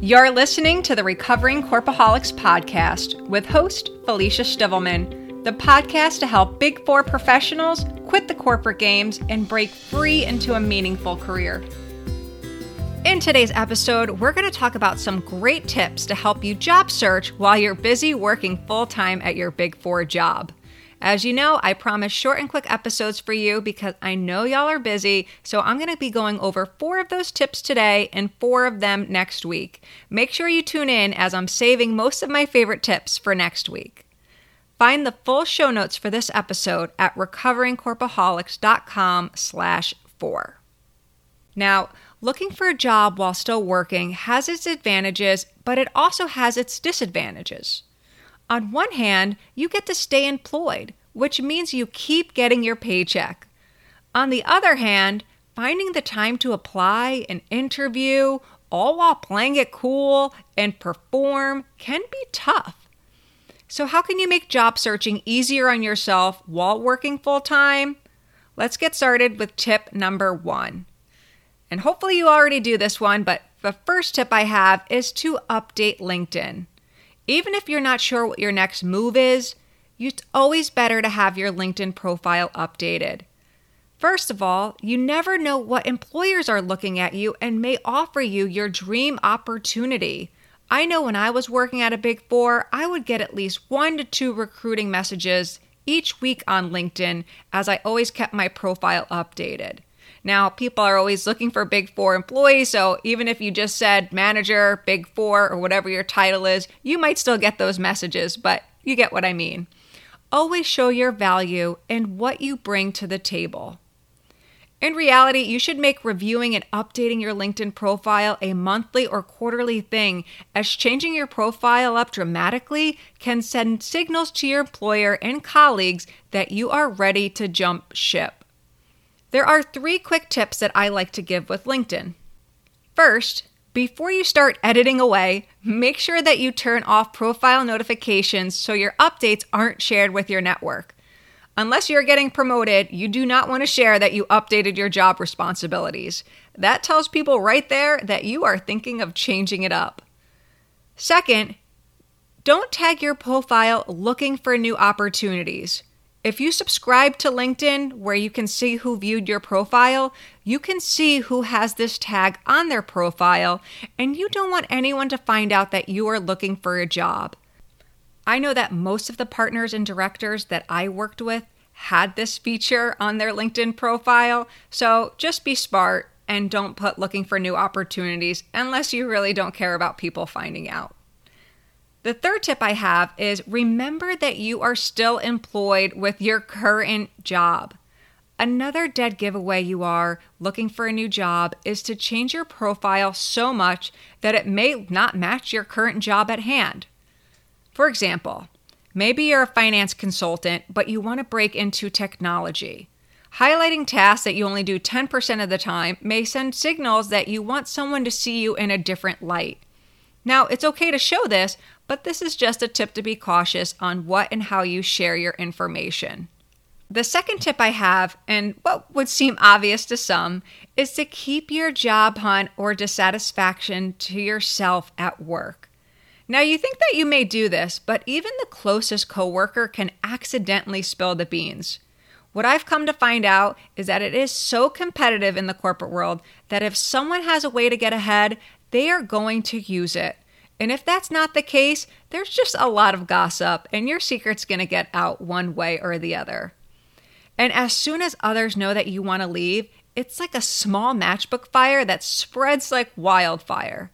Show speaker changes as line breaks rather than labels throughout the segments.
You're listening to the Recovering Corpaholics podcast with host Felicia Stivelman, the podcast to help Big Four professionals quit the corporate games and break free into a meaningful career. In today's episode, we're going to talk about some great tips to help you job search while you're busy working full time at your Big Four job. As you know, I promise short and quick episodes for you because I know y'all are busy, so I'm going to be going over four of those tips today and four of them next week. Make sure you tune in as I'm saving most of my favorite tips for next week. Find the full show notes for this episode at recoveringcorpaholics.com slash four. Now, looking for a job while still working has its advantages, but it also has its disadvantages. On one hand, you get to stay employed, which means you keep getting your paycheck. On the other hand, finding the time to apply and interview, all while playing it cool and perform, can be tough. So, how can you make job searching easier on yourself while working full time? Let's get started with tip number one. And hopefully, you already do this one, but the first tip I have is to update LinkedIn. Even if you're not sure what your next move is, it's always better to have your LinkedIn profile updated. First of all, you never know what employers are looking at you and may offer you your dream opportunity. I know when I was working at a big four, I would get at least one to two recruiting messages each week on LinkedIn as I always kept my profile updated. Now, people are always looking for Big Four employees, so even if you just said manager, Big Four, or whatever your title is, you might still get those messages, but you get what I mean. Always show your value and what you bring to the table. In reality, you should make reviewing and updating your LinkedIn profile a monthly or quarterly thing, as changing your profile up dramatically can send signals to your employer and colleagues that you are ready to jump ship. There are three quick tips that I like to give with LinkedIn. First, before you start editing away, make sure that you turn off profile notifications so your updates aren't shared with your network. Unless you're getting promoted, you do not want to share that you updated your job responsibilities. That tells people right there that you are thinking of changing it up. Second, don't tag your profile looking for new opportunities. If you subscribe to LinkedIn, where you can see who viewed your profile, you can see who has this tag on their profile, and you don't want anyone to find out that you are looking for a job. I know that most of the partners and directors that I worked with had this feature on their LinkedIn profile, so just be smart and don't put looking for new opportunities unless you really don't care about people finding out. The third tip I have is remember that you are still employed with your current job. Another dead giveaway you are looking for a new job is to change your profile so much that it may not match your current job at hand. For example, maybe you're a finance consultant, but you want to break into technology. Highlighting tasks that you only do 10% of the time may send signals that you want someone to see you in a different light. Now, it's okay to show this, but this is just a tip to be cautious on what and how you share your information. The second tip I have, and what would seem obvious to some, is to keep your job hunt or dissatisfaction to yourself at work. Now, you think that you may do this, but even the closest coworker can accidentally spill the beans. What I've come to find out is that it is so competitive in the corporate world that if someone has a way to get ahead, they are going to use it. And if that's not the case, there's just a lot of gossip, and your secret's going to get out one way or the other. And as soon as others know that you want to leave, it's like a small matchbook fire that spreads like wildfire.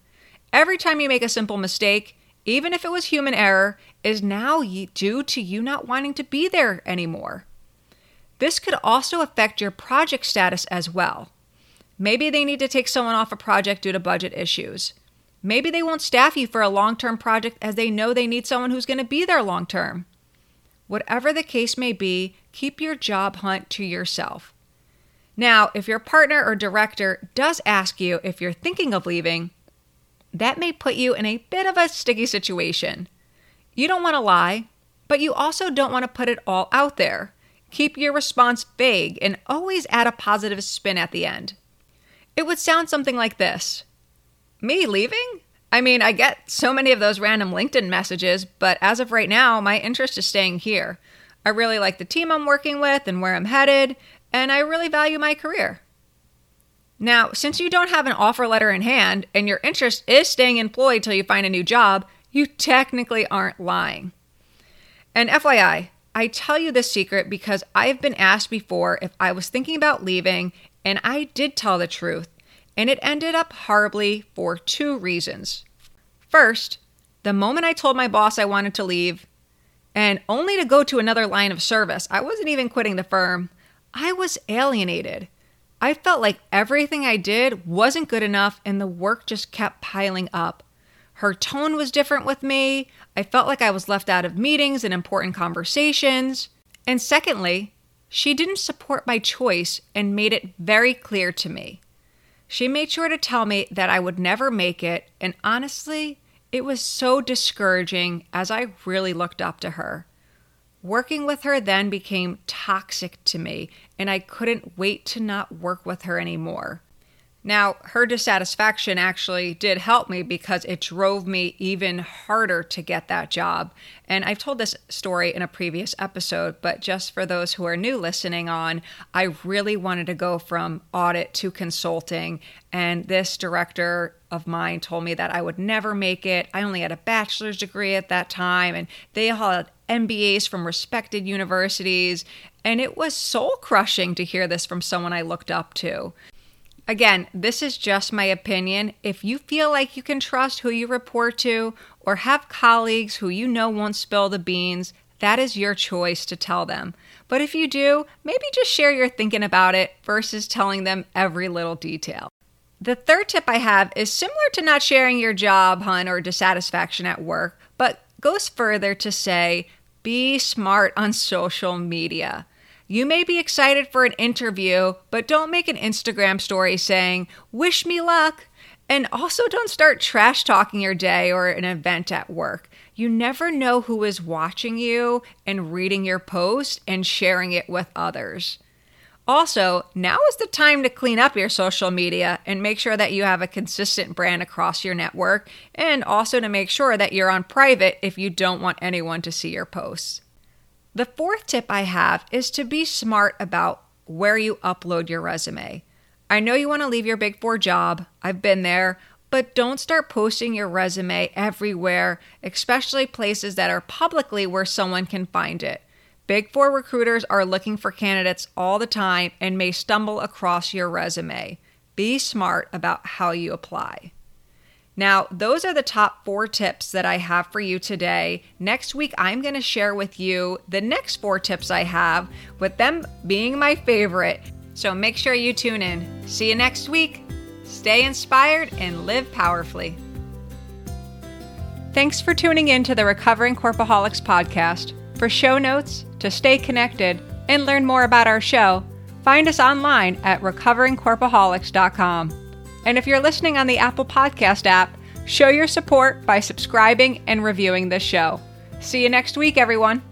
Every time you make a simple mistake, even if it was human error, is now due to you not wanting to be there anymore. This could also affect your project status as well. Maybe they need to take someone off a project due to budget issues. Maybe they won't staff you for a long term project as they know they need someone who's going to be there long term. Whatever the case may be, keep your job hunt to yourself. Now, if your partner or director does ask you if you're thinking of leaving, that may put you in a bit of a sticky situation. You don't want to lie, but you also don't want to put it all out there. Keep your response vague and always add a positive spin at the end. It would sound something like this me leaving? I mean, I get so many of those random LinkedIn messages, but as of right now, my interest is staying here. I really like the team I'm working with and where I'm headed, and I really value my career. Now, since you don't have an offer letter in hand and your interest is staying employed till you find a new job, you technically aren't lying. And FYI, I tell you this secret because I've been asked before if I was thinking about leaving, and I did tell the truth, and it ended up horribly for two reasons. First, the moment I told my boss I wanted to leave, and only to go to another line of service, I wasn't even quitting the firm, I was alienated. I felt like everything I did wasn't good enough and the work just kept piling up. Her tone was different with me. I felt like I was left out of meetings and important conversations. And secondly, she didn't support my choice and made it very clear to me. She made sure to tell me that I would never make it, and honestly, it was so discouraging as I really looked up to her. Working with her then became toxic to me, and I couldn't wait to not work with her anymore. Now, her dissatisfaction actually did help me because it drove me even harder to get that job. And I've told this story in a previous episode, but just for those who are new listening on, I really wanted to go from audit to consulting. And this director of mine told me that I would never make it. I only had a bachelor's degree at that time, and they all had MBAs from respected universities. And it was soul crushing to hear this from someone I looked up to. Again, this is just my opinion. If you feel like you can trust who you report to or have colleagues who you know won't spill the beans, that is your choice to tell them. But if you do, maybe just share your thinking about it versus telling them every little detail. The third tip I have is similar to not sharing your job hunt or dissatisfaction at work, but goes further to say be smart on social media. You may be excited for an interview, but don't make an Instagram story saying, Wish me luck. And also don't start trash talking your day or an event at work. You never know who is watching you and reading your post and sharing it with others. Also, now is the time to clean up your social media and make sure that you have a consistent brand across your network, and also to make sure that you're on private if you don't want anyone to see your posts. The fourth tip I have is to be smart about where you upload your resume. I know you want to leave your Big Four job, I've been there, but don't start posting your resume everywhere, especially places that are publicly where someone can find it. Big Four recruiters are looking for candidates all the time and may stumble across your resume. Be smart about how you apply. Now, those are the top four tips that I have for you today. Next week, I'm going to share with you the next four tips I have, with them being my favorite. So make sure you tune in. See you next week. Stay inspired and live powerfully. Thanks for tuning in to the Recovering Corpaholics podcast. For show notes, to stay connected, and learn more about our show, find us online at recoveringcorpaholics.com. And if you're listening on the Apple Podcast app, show your support by subscribing and reviewing this show. See you next week, everyone.